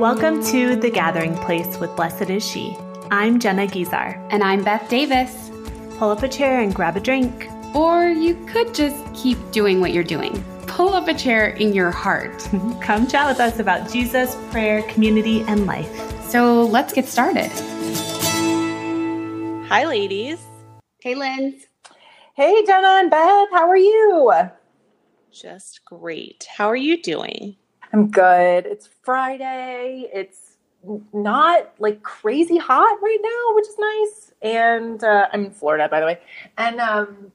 Welcome to The Gathering Place with Blessed is She. I'm Jenna Guizar. And I'm Beth Davis. Pull up a chair and grab a drink. Or you could just keep doing what you're doing. Pull up a chair in your heart. Come chat with us about Jesus, prayer, community, and life. So let's get started. Hi, ladies. Hey, Lynn. Hey, Jenna and Beth. How are you? Just great. How are you doing? I'm good. It's Friday. It's not like crazy hot right now, which is nice. And uh, I'm in Florida, by the way. And um,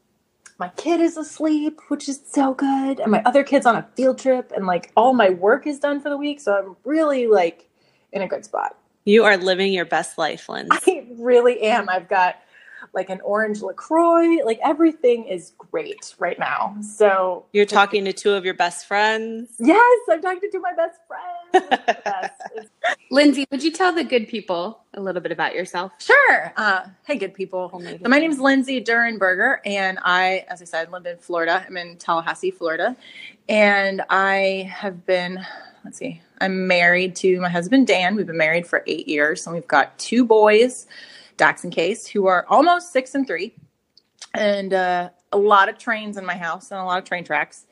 my kid is asleep, which is so good. And my other kid's on a field trip, and like all my work is done for the week. So I'm really like in a good spot. You are living your best life, Lynn. I really am. I've got like an orange LaCroix. Like everything is great right now. So you're talking to two of your best friends? Yes, I'm talking to two of my best friends. Lindsay, would you tell the good people a little bit about yourself? Sure. Uh, hey, good people. So my name is Lindsay Durenberger, and I, as I said, live in Florida. I'm in Tallahassee, Florida. And I have been, let's see, I'm married to my husband, Dan. We've been married for eight years, and we've got two boys. Dax Case, who are almost six and three, and uh, a lot of trains in my house and a lot of train tracks.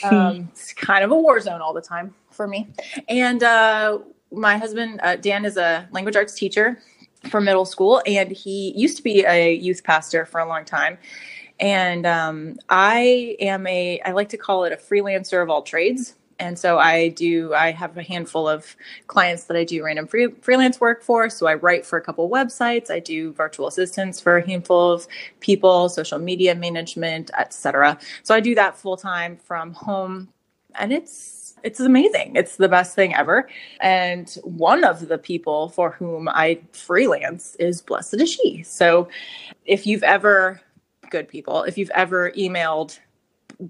Hmm. Um, it's kind of a war zone all the time for me. And uh, my husband, uh, Dan, is a language arts teacher for middle school, and he used to be a youth pastor for a long time. And um, I am a, I like to call it a freelancer of all trades and so I do. I have a handful of clients that I do random free, freelance work for. So I write for a couple websites. I do virtual assistants for a handful of people, social media management, etc. So I do that full time from home, and it's it's amazing. It's the best thing ever. And one of the people for whom I freelance is Blessed is She. So if you've ever good people, if you've ever emailed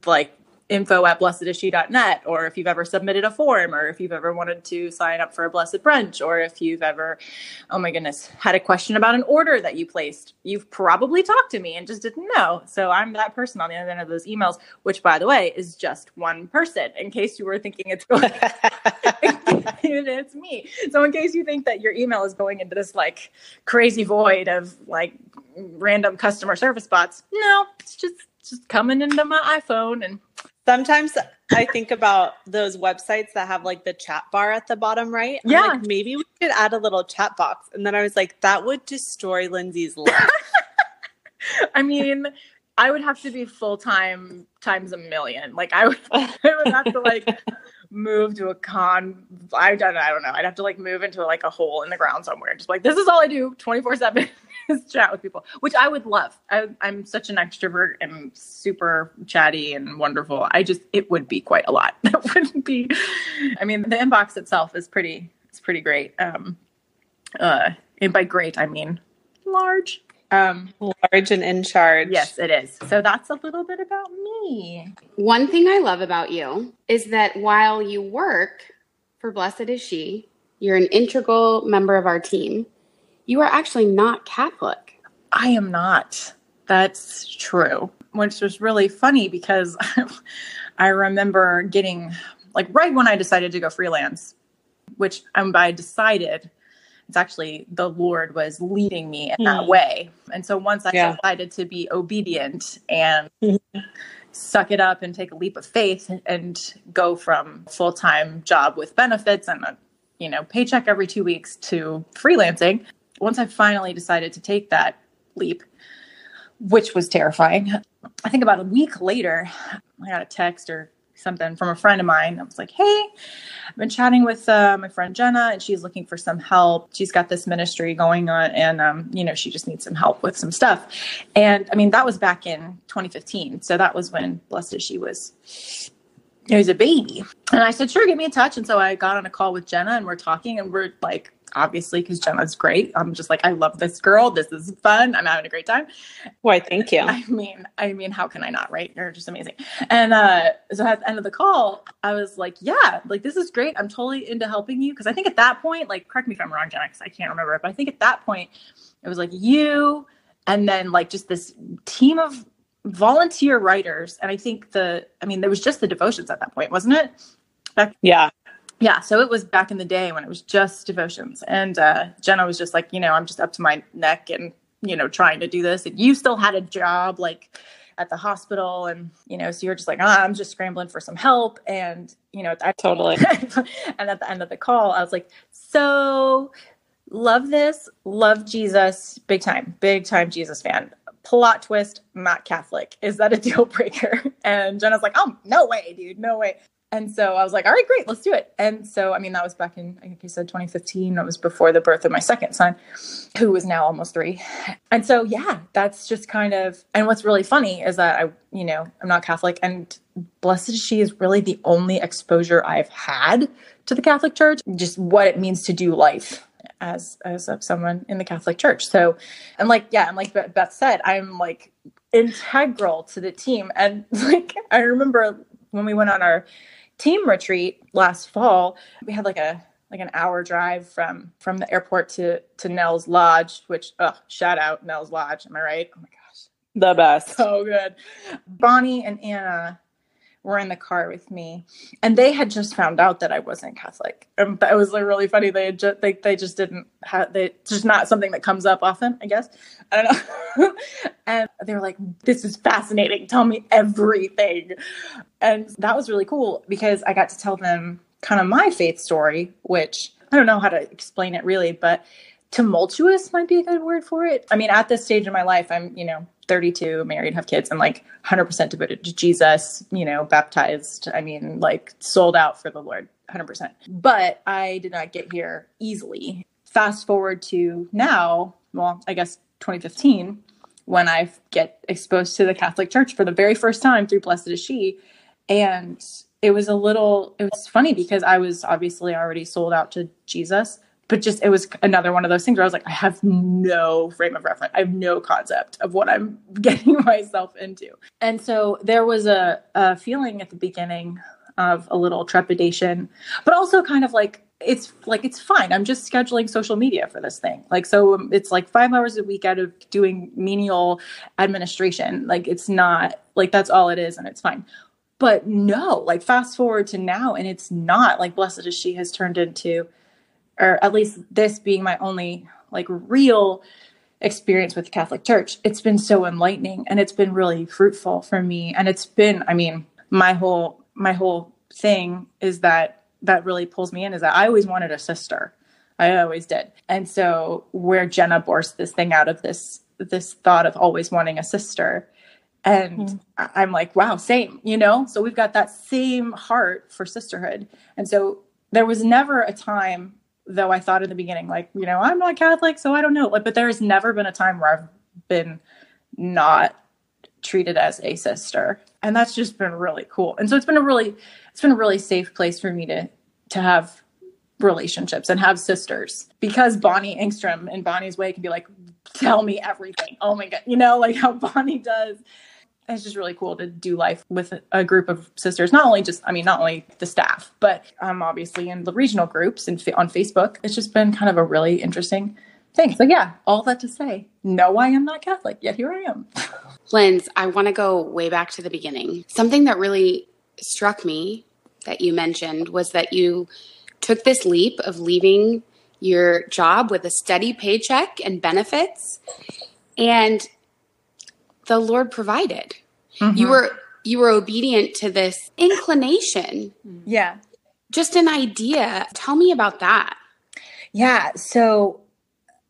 like info at blessedisshe.net or if you've ever submitted a form or if you've ever wanted to sign up for a blessed brunch or if you've ever oh my goodness had a question about an order that you placed you've probably talked to me and just didn't know. So i'm that person on the other end of those emails which by the way is just one person in case you were thinking it's going it's me. So in case you think that your email is going into this like crazy void of like random customer service bots no it's just just coming into my iphone and Sometimes I think about those websites that have like the chat bar at the bottom right. I'm yeah. Like, maybe we could add a little chat box. And then I was like, that would destroy Lindsay's life. I mean, I would have to be full time times a million. Like I would, I would have to like move to a con. I don't, I don't know. I'd have to like move into like a hole in the ground somewhere. Just like this is all I do, twenty four seven, chat with people, which I would love. I, I'm such an extrovert and super chatty and wonderful. I just it would be quite a lot. That wouldn't be. I mean, the inbox itself is pretty. It's pretty great. Um, uh, and by great I mean large. Um, large and in charge. Yes, it is. So that's a little bit about me. One thing I love about you is that while you work for Blessed is She, you're an integral member of our team. You are actually not Catholic. I am not. That's true. Which was really funny because I remember getting, like, right when I decided to go freelance, which um, I decided it's actually the Lord was leading me in that hmm. way. And so once I yeah. decided to be obedient and suck it up and take a leap of faith and go from full time job with benefits and a you know paycheck every two weeks to freelancing, once I finally decided to take that leap, which was terrifying, I think about a week later, I got a text or something from a friend of mine. I was like, hey, I've been chatting with uh, my friend Jenna, and she's looking for some help. She's got this ministry going on, and um, you know, she just needs some help with some stuff. And I mean, that was back in 2015, so that was when Blessed she was. It was a baby, and I said, "Sure, get me in touch." And so I got on a call with Jenna, and we're talking, and we're like obviously because Jenna's great. I'm just like, I love this girl. This is fun. I'm having a great time. Why, thank you. I mean, I mean, how can I not, right? You're just amazing. And uh, so at the end of the call, I was like, yeah, like this is great. I'm totally into helping you. Cause I think at that point, like, correct me if I'm wrong, Jenna, because I can't remember it, but I think at that point, it was like you and then like just this team of volunteer writers. And I think the, I mean, there was just the devotions at that point, wasn't it? yeah yeah, so it was back in the day when it was just devotions. And uh, Jenna was just like, you know, I'm just up to my neck and, you know, trying to do this. And you still had a job like at the hospital. And, you know, so you're just like, oh, I'm just scrambling for some help. And, you know, I totally. and at the end of the call, I was like, so love this, love Jesus, big time, big time Jesus fan. Plot twist, not Catholic. Is that a deal breaker? And Jenna's like, oh, no way, dude, no way. And so I was like, all right, great, let's do it. And so, I mean, that was back in, I think you said 2015. It was before the birth of my second son, who was now almost three. And so, yeah, that's just kind of, and what's really funny is that I, you know, I'm not Catholic and Blessed She is really the only exposure I've had to the Catholic Church, just what it means to do life as as of someone in the Catholic Church. So, and like yeah, and like Beth said, I'm like integral to the team. And like I remember when we went on our team retreat last fall, we had like a like an hour drive from from the airport to to Nell's Lodge, which oh shout out Nell's Lodge. Am I right? Oh my gosh, the best. So good. Bonnie and Anna were in the car with me and they had just found out that I wasn't Catholic. Um, and that was like really funny. They just they, they just didn't have they just not something that comes up often, I guess. I don't know. and they were like, This is fascinating. Tell me everything. And that was really cool because I got to tell them kind of my faith story, which I don't know how to explain it really, but tumultuous might be a good word for it. I mean, at this stage in my life, I'm, you know, 32, married, have kids, and like 100% devoted to Jesus, you know, baptized. I mean, like sold out for the Lord, 100%. But I did not get here easily. Fast forward to now, well, I guess 2015, when I get exposed to the Catholic Church for the very first time through Blessed is She. And it was a little, it was funny because I was obviously already sold out to Jesus but just it was another one of those things where I was like, I have no frame of reference. I have no concept of what I'm getting myself into. And so there was a, a feeling at the beginning of a little trepidation, but also kind of like it's like it's fine. I'm just scheduling social media for this thing. Like so it's like 5 hours a week out of doing menial administration. Like it's not like that's all it is and it's fine. But no, like fast forward to now and it's not like Blessed is She has turned into or at least this being my only like real experience with the Catholic Church, it's been so enlightening and it's been really fruitful for me. And it's been, I mean, my whole my whole thing is that that really pulls me in is that I always wanted a sister. I always did. And so where Jenna bore this thing out of this this thought of always wanting a sister. And mm. I'm like, wow, same, you know? So we've got that same heart for sisterhood. And so there was never a time though I thought in the beginning, like, you know, I'm not Catholic, so I don't know. Like, but there has never been a time where I've been not treated as a sister. And that's just been really cool. And so it's been a really it's been a really safe place for me to to have relationships and have sisters because Bonnie Engstrom in Bonnie's way can be like, tell me everything. Oh my God. You know, like how Bonnie does it's just really cool to do life with a group of sisters. Not only just, I mean, not only the staff, but I'm obviously in the regional groups and on Facebook. It's just been kind of a really interesting thing. So yeah, all that to say, no, I am not Catholic, yet here I am. Linz, I want to go way back to the beginning. Something that really struck me that you mentioned was that you took this leap of leaving your job with a steady paycheck and benefits and the Lord provided. Mm-hmm. You were you were obedient to this inclination. Yeah. Just an idea. Tell me about that. Yeah, so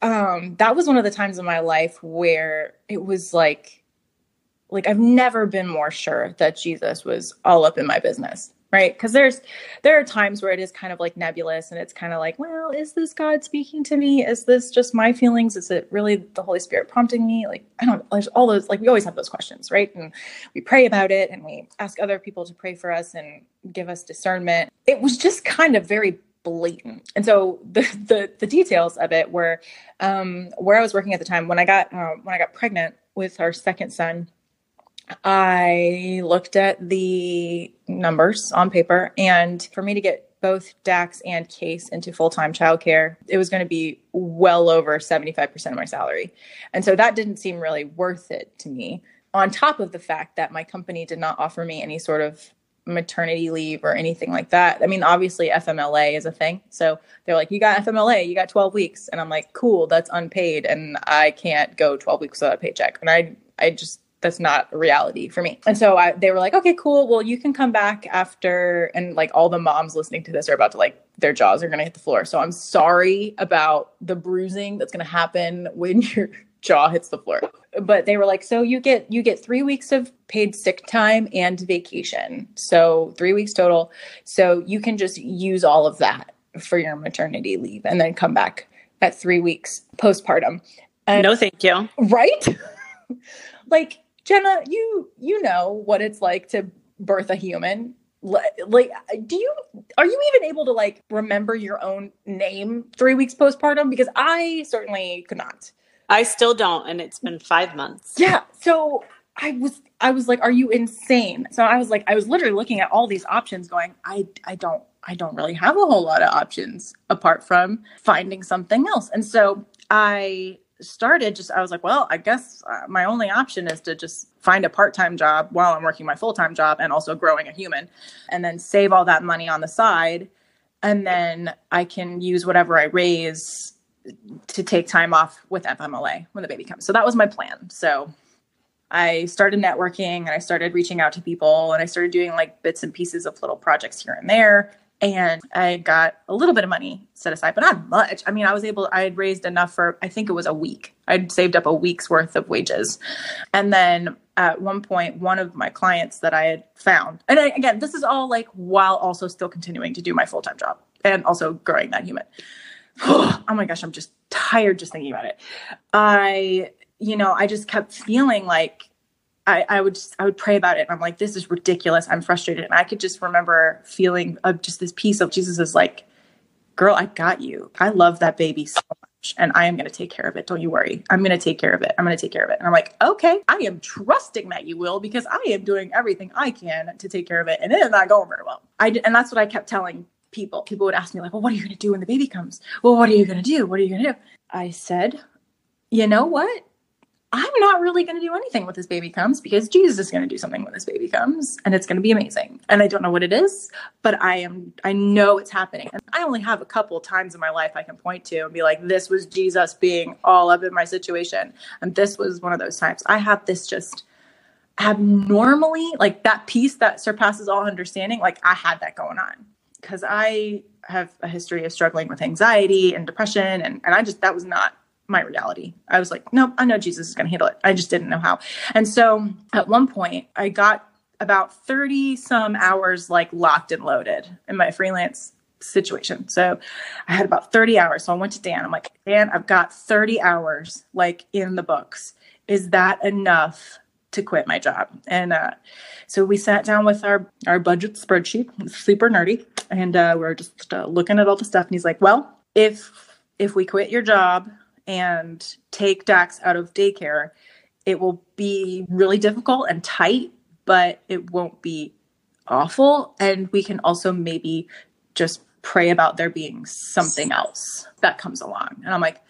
um that was one of the times in my life where it was like like I've never been more sure that Jesus was all up in my business right? Because there's there are times where it is kind of like nebulous and it's kind of like well is this god speaking to me? Is this just my feelings? Is it really the holy spirit prompting me? Like i don't there's all those like we always have those questions right? And we pray about it and we ask other people to pray for us and give us discernment. It was just kind of very blatant. And so the the, the details of it were um where i was working at the time when i got um, when i got pregnant with our second son I looked at the numbers on paper, and for me to get both Dax and Case into full time childcare, it was going to be well over 75% of my salary. And so that didn't seem really worth it to me. On top of the fact that my company did not offer me any sort of maternity leave or anything like that. I mean, obviously FMLA is a thing. So they're like, you got FMLA, you got 12 weeks. And I'm like, cool, that's unpaid. And I can't go 12 weeks without a paycheck. And I, I just, that's not reality for me. And so I, they were like, okay, cool. Well, you can come back after. And like all the moms listening to this are about to like, their jaws are going to hit the floor. So I'm sorry about the bruising that's going to happen when your jaw hits the floor. But they were like, so you get you get three weeks of paid sick time and vacation. So three weeks total. So you can just use all of that for your maternity leave and then come back at three weeks postpartum. And, no, thank you. Right? like Jenna, you you know what it's like to birth a human. Like, do you are you even able to like remember your own name three weeks postpartum? Because I certainly could not. I still don't, and it's been five months. Yeah. So I was I was like, are you insane? So I was like, I was literally looking at all these options, going, I I don't I don't really have a whole lot of options apart from finding something else. And so I started just I was like, well, I guess uh, my only option is to just find a part-time job while I'm working my full-time job and also growing a human and then save all that money on the side and then I can use whatever I raise to take time off with FMLA when the baby comes. So that was my plan. So I started networking and I started reaching out to people and I started doing like bits and pieces of little projects here and there. And I got a little bit of money set aside, but not much. I mean, I was able, I had raised enough for, I think it was a week. I'd saved up a week's worth of wages. And then at one point, one of my clients that I had found, and I, again, this is all like while also still continuing to do my full time job and also growing that human oh my gosh, I'm just tired just thinking about it. I, you know, I just kept feeling like I, I would just, I would pray about it. And I'm like, this is ridiculous. I'm frustrated. And I could just remember feeling of just this peace of Jesus is like, girl, I got you. I love that baby so much. And I am going to take care of it. Don't you worry. I'm going to take care of it. I'm going to take care of it. And I'm like, okay, I am trusting that you will because I am doing everything I can to take care of it. And it is not going very well. I, and that's what I kept telling people. People would ask me, like, well, what are you going to do when the baby comes? Well, what are you going to do? What are you going to do? I said, you know what? I'm not really going to do anything when this baby comes because Jesus is going to do something when this baby comes and it's going to be amazing. And I don't know what it is, but I am, I know it's happening. And I only have a couple times in my life I can point to and be like, this was Jesus being all up in my situation. And this was one of those times. I had this just abnormally, like that peace that surpasses all understanding. Like I had that going on because I have a history of struggling with anxiety and depression. And, and I just, that was not my reality. I was like, nope, I know Jesus is going to handle it. I just didn't know how. And so at one point, I got about 30 some hours like locked and loaded in my freelance situation. So I had about 30 hours. So I went to Dan. I'm like, Dan, I've got 30 hours like in the books. Is that enough to quit my job. And uh, so we sat down with our our budget spreadsheet, super nerdy, and uh, we are just uh, looking at all the stuff. And he's like, "Well, if if we quit your job and take Dax out of daycare, it will be really difficult and tight, but it won't be awful. And we can also maybe just pray about there being something else that comes along." And I'm like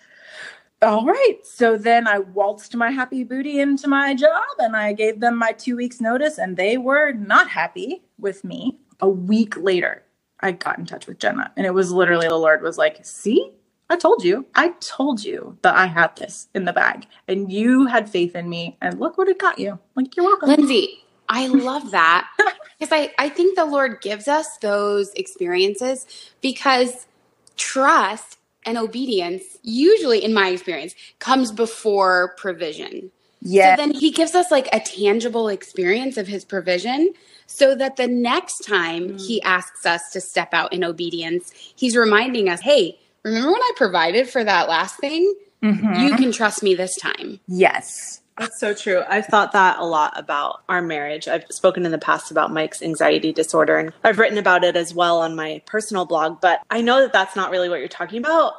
all right. So then I waltzed my happy booty into my job and I gave them my two weeks notice and they were not happy with me. A week later, I got in touch with Jenna and it was literally the Lord was like, see, I told you, I told you that I had this in the bag and you had faith in me and look what it got you. Like, you're welcome. Lindsay, I love that because I, I think the Lord gives us those experiences because trust and obedience, usually in my experience, comes before provision. Yeah. So then he gives us like a tangible experience of his provision so that the next time mm. he asks us to step out in obedience, he's reminding us, hey, remember when I provided for that last thing? Mm-hmm. You can trust me this time. Yes. That's so true. I've thought that a lot about our marriage. I've spoken in the past about Mike's anxiety disorder and I've written about it as well on my personal blog, but I know that that's not really what you're talking about.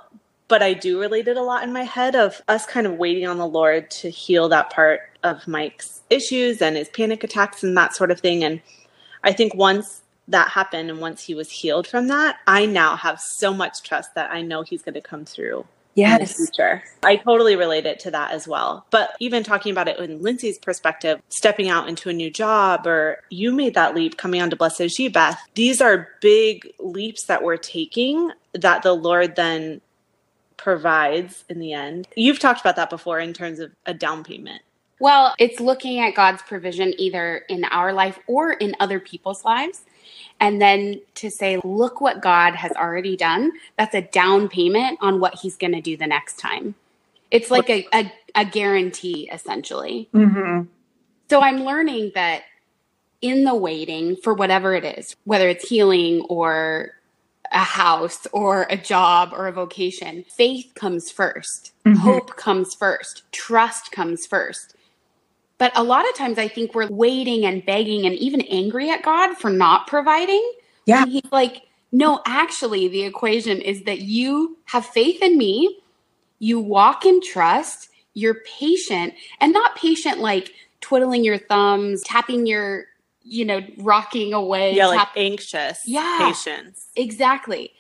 But I do relate it a lot in my head of us kind of waiting on the Lord to heal that part of Mike's issues and his panic attacks and that sort of thing. And I think once that happened and once he was healed from that, I now have so much trust that I know he's going to come through yes. in the future. I totally relate it to that as well. But even talking about it in Lindsay's perspective, stepping out into a new job, or you made that leap coming onto Blessed She Beth, these are big leaps that we're taking that the Lord then provides in the end. You've talked about that before in terms of a down payment. Well, it's looking at God's provision either in our life or in other people's lives. And then to say, look what God has already done, that's a down payment on what he's going to do the next time. It's like a, a, a guarantee, essentially. Mm-hmm. So I'm learning that in the waiting for whatever it is, whether it's healing or a house or a job or a vocation, faith comes 1st mm-hmm. Hope comes first. Trust comes first. But a lot of times I think we're waiting and begging and even angry at God for not providing. Yeah. And he's like, no, actually, the equation is that you have faith in me, you walk in trust, you're patient, and not patient like twiddling your thumbs, tapping your you know, rocking away. Yeah, like anxious yeah, patience. Exactly.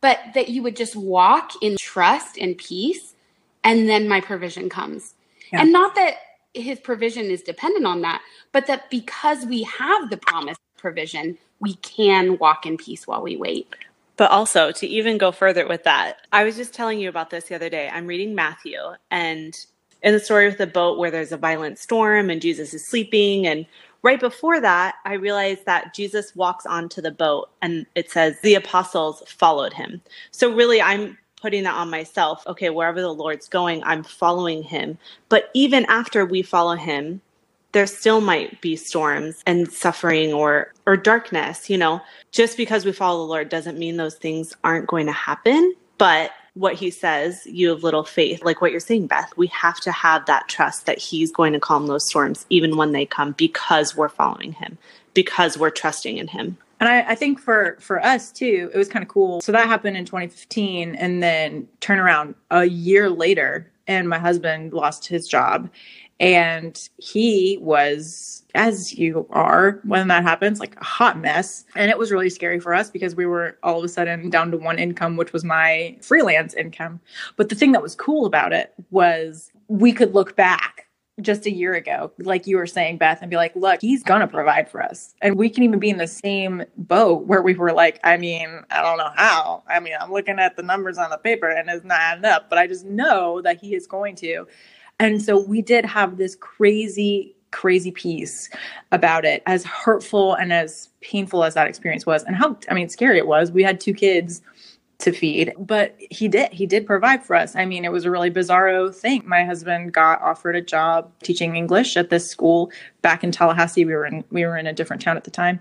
But that you would just walk in trust and peace, and then my provision comes. Yeah. And not that his provision is dependent on that, but that because we have the promised provision, we can walk in peace while we wait. But also, to even go further with that, I was just telling you about this the other day. I'm reading Matthew, and in the story with the boat where there's a violent storm and Jesus is sleeping, and right before that, I realized that Jesus walks onto the boat and it says the apostles followed him. So really, I'm putting that on myself. Okay, wherever the Lord's going, I'm following him. But even after we follow him, there still might be storms and suffering or or darkness, you know. Just because we follow the Lord doesn't mean those things aren't going to happen, but what he says, you have little faith, like what you're saying, Beth. We have to have that trust that he's going to calm those storms even when they come because we're following him, because we're trusting in him. And I, I, think for for us too, it was kind of cool. So that happened in 2015, and then turn around a year later, and my husband lost his job, and he was, as you are when that happens, like a hot mess. And it was really scary for us because we were all of a sudden down to one income, which was my freelance income. But the thing that was cool about it was we could look back just a year ago, like you were saying, Beth, and be like, look, he's going to provide for us. And we can even be in the same boat where we were like, I mean, I don't know how. I mean, I'm looking at the numbers on the paper and it's not adding up, but I just know that he is going to. And so we did have this crazy, crazy peace about it, as hurtful and as painful as that experience was, and how, I mean, scary it was. We had two kids to feed, but he did. He did provide for us. I mean, it was a really bizarro thing. My husband got offered a job teaching English at this school back in Tallahassee. We were in we were in a different town at the time,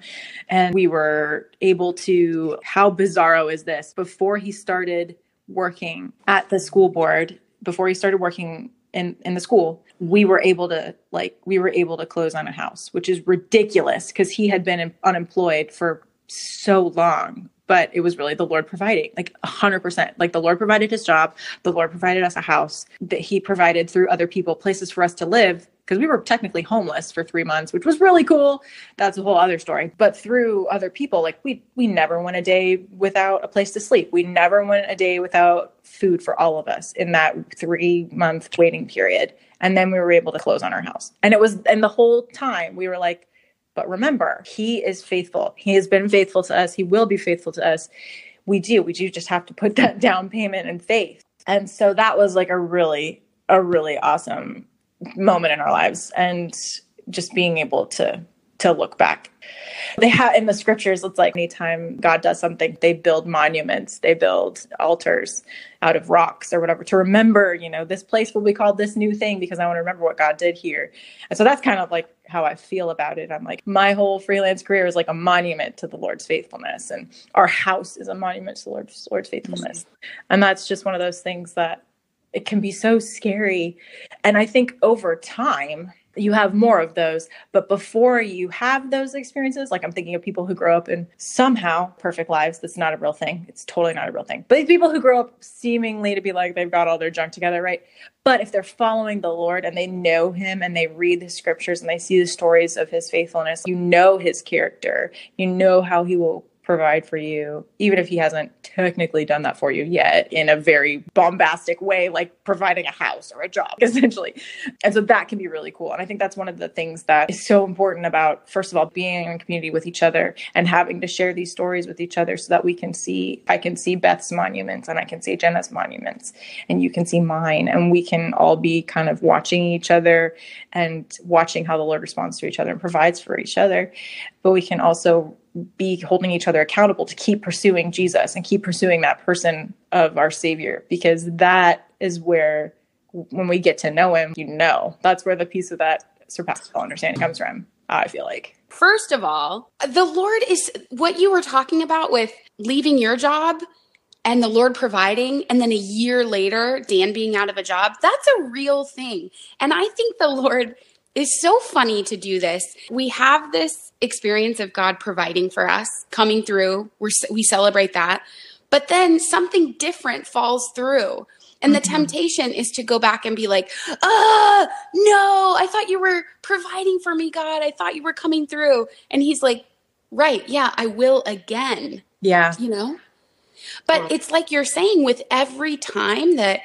and we were able to. How bizarro is this? Before he started working at the school board, before he started working in in the school we were able to like we were able to close on a house which is ridiculous because he had been unemployed for so long but it was really the lord providing like 100% like the lord provided his job the lord provided us a house that he provided through other people places for us to live because we were technically homeless for three months, which was really cool. That's a whole other story. But through other people, like we we never went a day without a place to sleep. We never went a day without food for all of us in that three month waiting period. And then we were able to close on our house. And it was and the whole time we were like, but remember, he is faithful. He has been faithful to us. He will be faithful to us. We do. We do just have to put that down payment in faith. And so that was like a really, a really awesome moment in our lives and just being able to to look back. They have in the scriptures, it's like anytime God does something, they build monuments, they build altars out of rocks or whatever to remember, you know, this place will be called this new thing because I want to remember what God did here. And so that's kind of like how I feel about it. I'm like, my whole freelance career is like a monument to the Lord's faithfulness, and our house is a monument to the Lord's, Lord's faithfulness. Mm-hmm. And that's just one of those things that it can be so scary. And I think over time, you have more of those. But before you have those experiences, like I'm thinking of people who grow up in somehow perfect lives. That's not a real thing. It's totally not a real thing. But people who grow up seemingly to be like they've got all their junk together, right? But if they're following the Lord and they know Him and they read the scriptures and they see the stories of His faithfulness, you know His character, you know how He will provide for you, even if he hasn't technically done that for you yet in a very bombastic way, like providing a house or a job, essentially. And so that can be really cool. And I think that's one of the things that is so important about, first of all, being in community with each other and having to share these stories with each other so that we can see, I can see Beth's monuments and I can see Jenna's monuments and you can see mine. And we can all be kind of watching each other and watching how the Lord responds to each other and provides for each other. But we can also be holding each other accountable to keep pursuing Jesus and keep pursuing that person of our Savior because that is where, when we get to know Him, you know, that's where the peace of that surpasses all understanding comes from. I feel like. First of all, the Lord is what you were talking about with leaving your job and the Lord providing, and then a year later, Dan being out of a job. That's a real thing. And I think the Lord is so funny to do this. We have this experience of God providing for us, coming through. We're, we celebrate that. But then something different falls through. And the mm-hmm. temptation is to go back and be like, ah, no, I thought you were providing for me, God. I thought you were coming through. And he's like, right, yeah, I will again. Yeah. You know? But it's like you're saying with every time that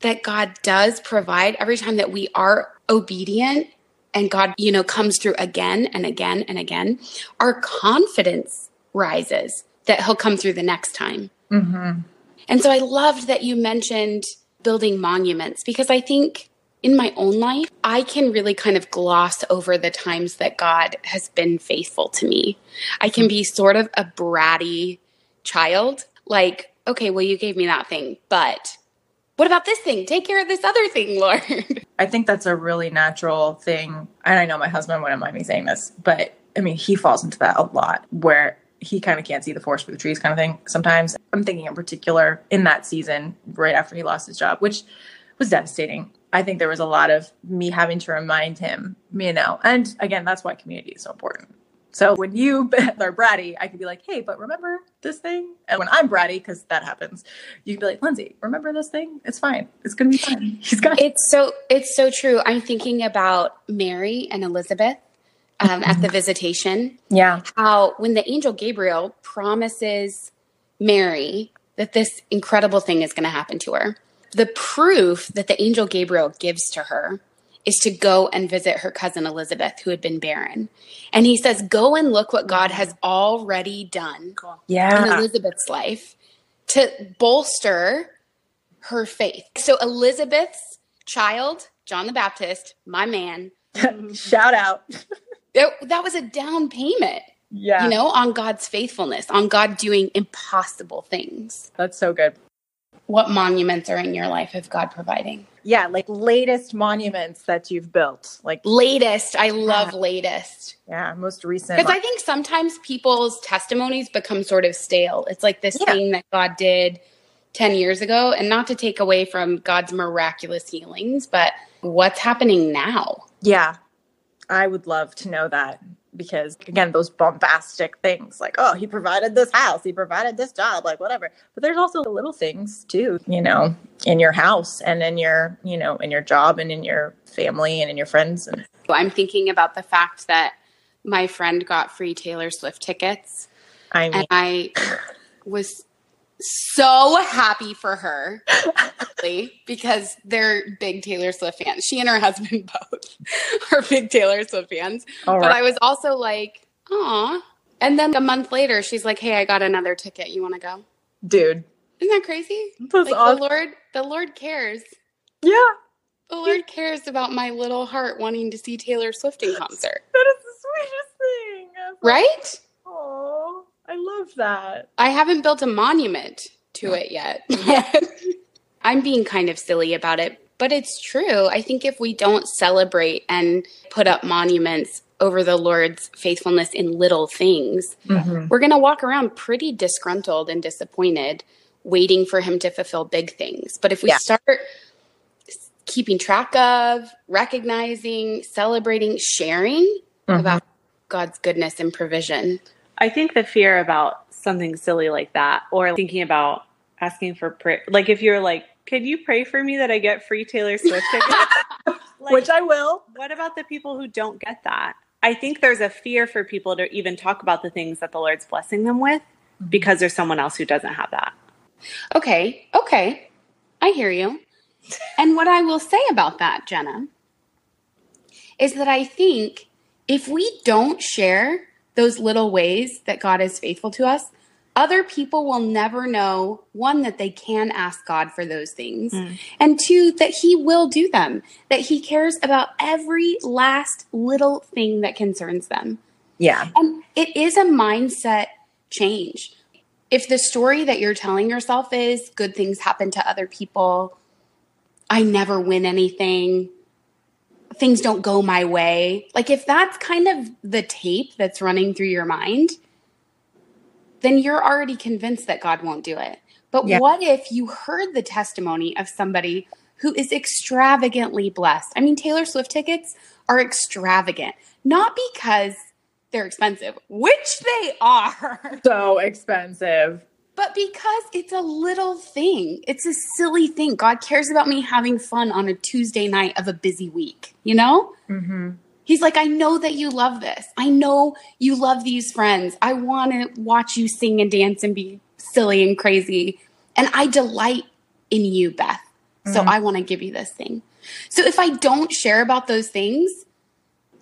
that God does provide, every time that we are obedient and God, you know, comes through again and again and again, our confidence rises that He'll come through the next time. Mm-hmm. And so I loved that you mentioned building monuments because I think in my own life, I can really kind of gloss over the times that God has been faithful to me. I can be sort of a bratty child, like, okay, well, you gave me that thing, but what about this thing? Take care of this other thing, Lord. I think that's a really natural thing. And I know my husband wouldn't mind me saying this, but I mean, he falls into that a lot where he kind of can't see the forest for the trees kind of thing sometimes. I'm thinking in particular in that season, right after he lost his job, which was devastating. I think there was a lot of me having to remind him, you know, and again, that's why community is so important. So when you are bratty, I could be like, hey, but remember this thing? And when I'm bratty, because that happens, you can be like, Lindsay, remember this thing? It's fine. It's gonna be fine. He's got it's so it's so true. I'm thinking about Mary and Elizabeth um, at the visitation. Yeah. How when the angel Gabriel promises Mary that this incredible thing is gonna happen to her, the proof that the angel Gabriel gives to her is to go and visit her cousin Elizabeth, who had been barren. And he says, Go and look what God has already done yeah. in Elizabeth's life to bolster her faith. So, Elizabeth's child, John the Baptist, my man, shout out. it, that was a down payment. Yeah. You know, on God's faithfulness, on God doing impossible things. That's so good. What monuments are in your life of God providing? yeah, like latest monuments that you've built. Like latest. I love yeah. latest. Yeah, most recent. Because I think sometimes people's testimonies become sort of stale. It's like this yeah. thing that God did 10 years ago. And not to take away from God's miraculous healings, but what's happening now? Yeah. I would love to know that because again those bombastic things like oh he provided this house he provided this job like whatever. But there's also the little things too you know in your house and in your you know in your job and in your family and in your friends. And i'm thinking about the fact that my friend got free taylor swift tickets. I mean, and i was so happy for her because they're big Taylor Swift fans. She and her husband both are big Taylor Swift fans. Right. But I was also like, "Aw!" And then a month later, she's like, "Hey, I got another ticket. You want to go?" Dude, isn't that crazy? That's like, awesome. The Lord, the Lord cares. Yeah, the Lord cares about my little heart wanting to see Taylor Swift in concert. That is the sweetest thing, right? Oh. I love that. I haven't built a monument to it yet. I'm being kind of silly about it, but it's true. I think if we don't celebrate and put up monuments over the Lord's faithfulness in little things, mm-hmm. we're going to walk around pretty disgruntled and disappointed, waiting for Him to fulfill big things. But if we yeah. start keeping track of, recognizing, celebrating, sharing mm-hmm. about God's goodness and provision, I think the fear about something silly like that, or thinking about asking for prayer, like if you're like, could you pray for me that I get free Taylor Swift tickets? like, Which I will. What about the people who don't get that? I think there's a fear for people to even talk about the things that the Lord's blessing them with mm-hmm. because there's someone else who doesn't have that. Okay. Okay. I hear you. and what I will say about that, Jenna, is that I think if we don't share those little ways that God is faithful to us, other people will never know one that they can ask God for those things mm. and two that he will do them that he cares about every last little thing that concerns them. Yeah. And it is a mindset change. If the story that you're telling yourself is good things happen to other people, I never win anything, things don't go my way. Like if that's kind of the tape that's running through your mind, then you're already convinced that God won't do it. But yeah. what if you heard the testimony of somebody who is extravagantly blessed? I mean, Taylor Swift tickets are extravagant, not because they're expensive, which they are. So expensive. But because it's a little thing, it's a silly thing. God cares about me having fun on a Tuesday night of a busy week, you know? Mm-hmm. He's like, I know that you love this. I know you love these friends. I want to watch you sing and dance and be silly and crazy. And I delight in you, Beth. So mm-hmm. I want to give you this thing. So if I don't share about those things,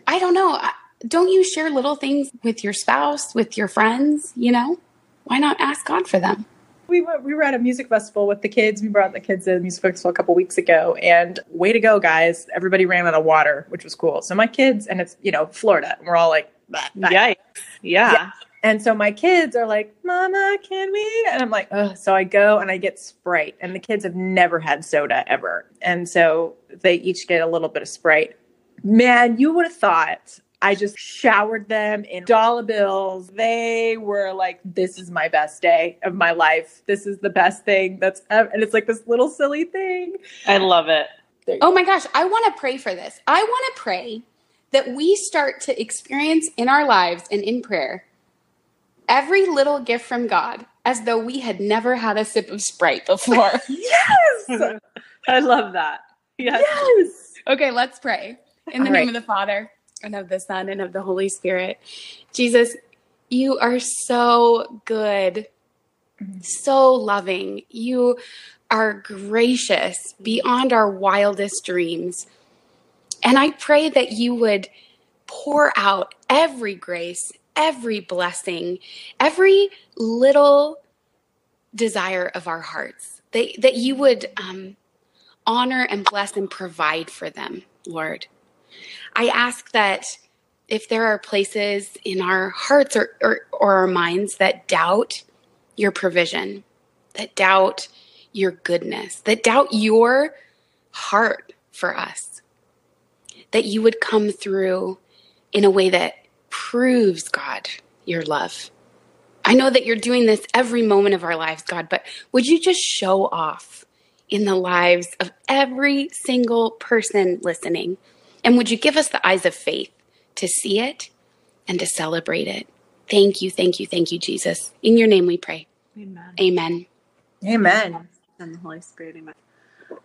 I don't know. Don't you share little things with your spouse, with your friends? You know, why not ask God for them? we went, we were at a music festival with the kids. We brought the kids to the music festival a couple weeks ago, and way to go, guys! Everybody ran out of water, which was cool. So my kids, and it's you know Florida, and we're all like, bah, bah. Yikes. Yeah. yeah. And so my kids are like, Mama, can we? And I'm like, oh, so I go and I get Sprite. And the kids have never had soda ever. And so they each get a little bit of Sprite. Man, you would have thought I just showered them in dollar bills. They were like, this is my best day of my life. This is the best thing that's ever. And it's like this little silly thing. I love it. Oh my gosh. I want to pray for this. I want to pray that we start to experience in our lives and in prayer every little gift from God as though we had never had a sip of Sprite before. yes. I love that. Yes. yes. Okay, let's pray. In the All name right. of the Father and of the Son and of the Holy Spirit. Jesus, you are so good, so loving. You are gracious beyond our wildest dreams. And I pray that you would pour out every grace, every blessing, every little desire of our hearts, that, that you would um, honor and bless and provide for them, Lord. I ask that if there are places in our hearts or, or, or our minds that doubt your provision, that doubt your goodness, that doubt your heart for us, that you would come through in a way that proves, God, your love. I know that you're doing this every moment of our lives, God, but would you just show off in the lives of every single person listening? And would you give us the eyes of faith to see it and to celebrate it? Thank you, thank you, thank you, Jesus. In your name we pray. Amen. Amen. Amen. And the Holy Spirit. Amen.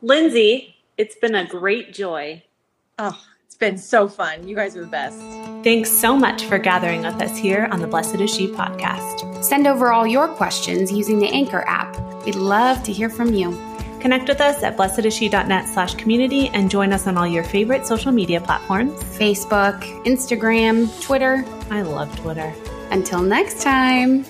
Lindsay, it's been a great joy. Oh, it's been so fun. You guys are the best. Thanks so much for gathering with us here on the Blessed is She podcast. Send over all your questions using the Anchor app. We'd love to hear from you. Connect with us at blessedisshe.net slash community and join us on all your favorite social media platforms Facebook, Instagram, Twitter. I love Twitter. Until next time.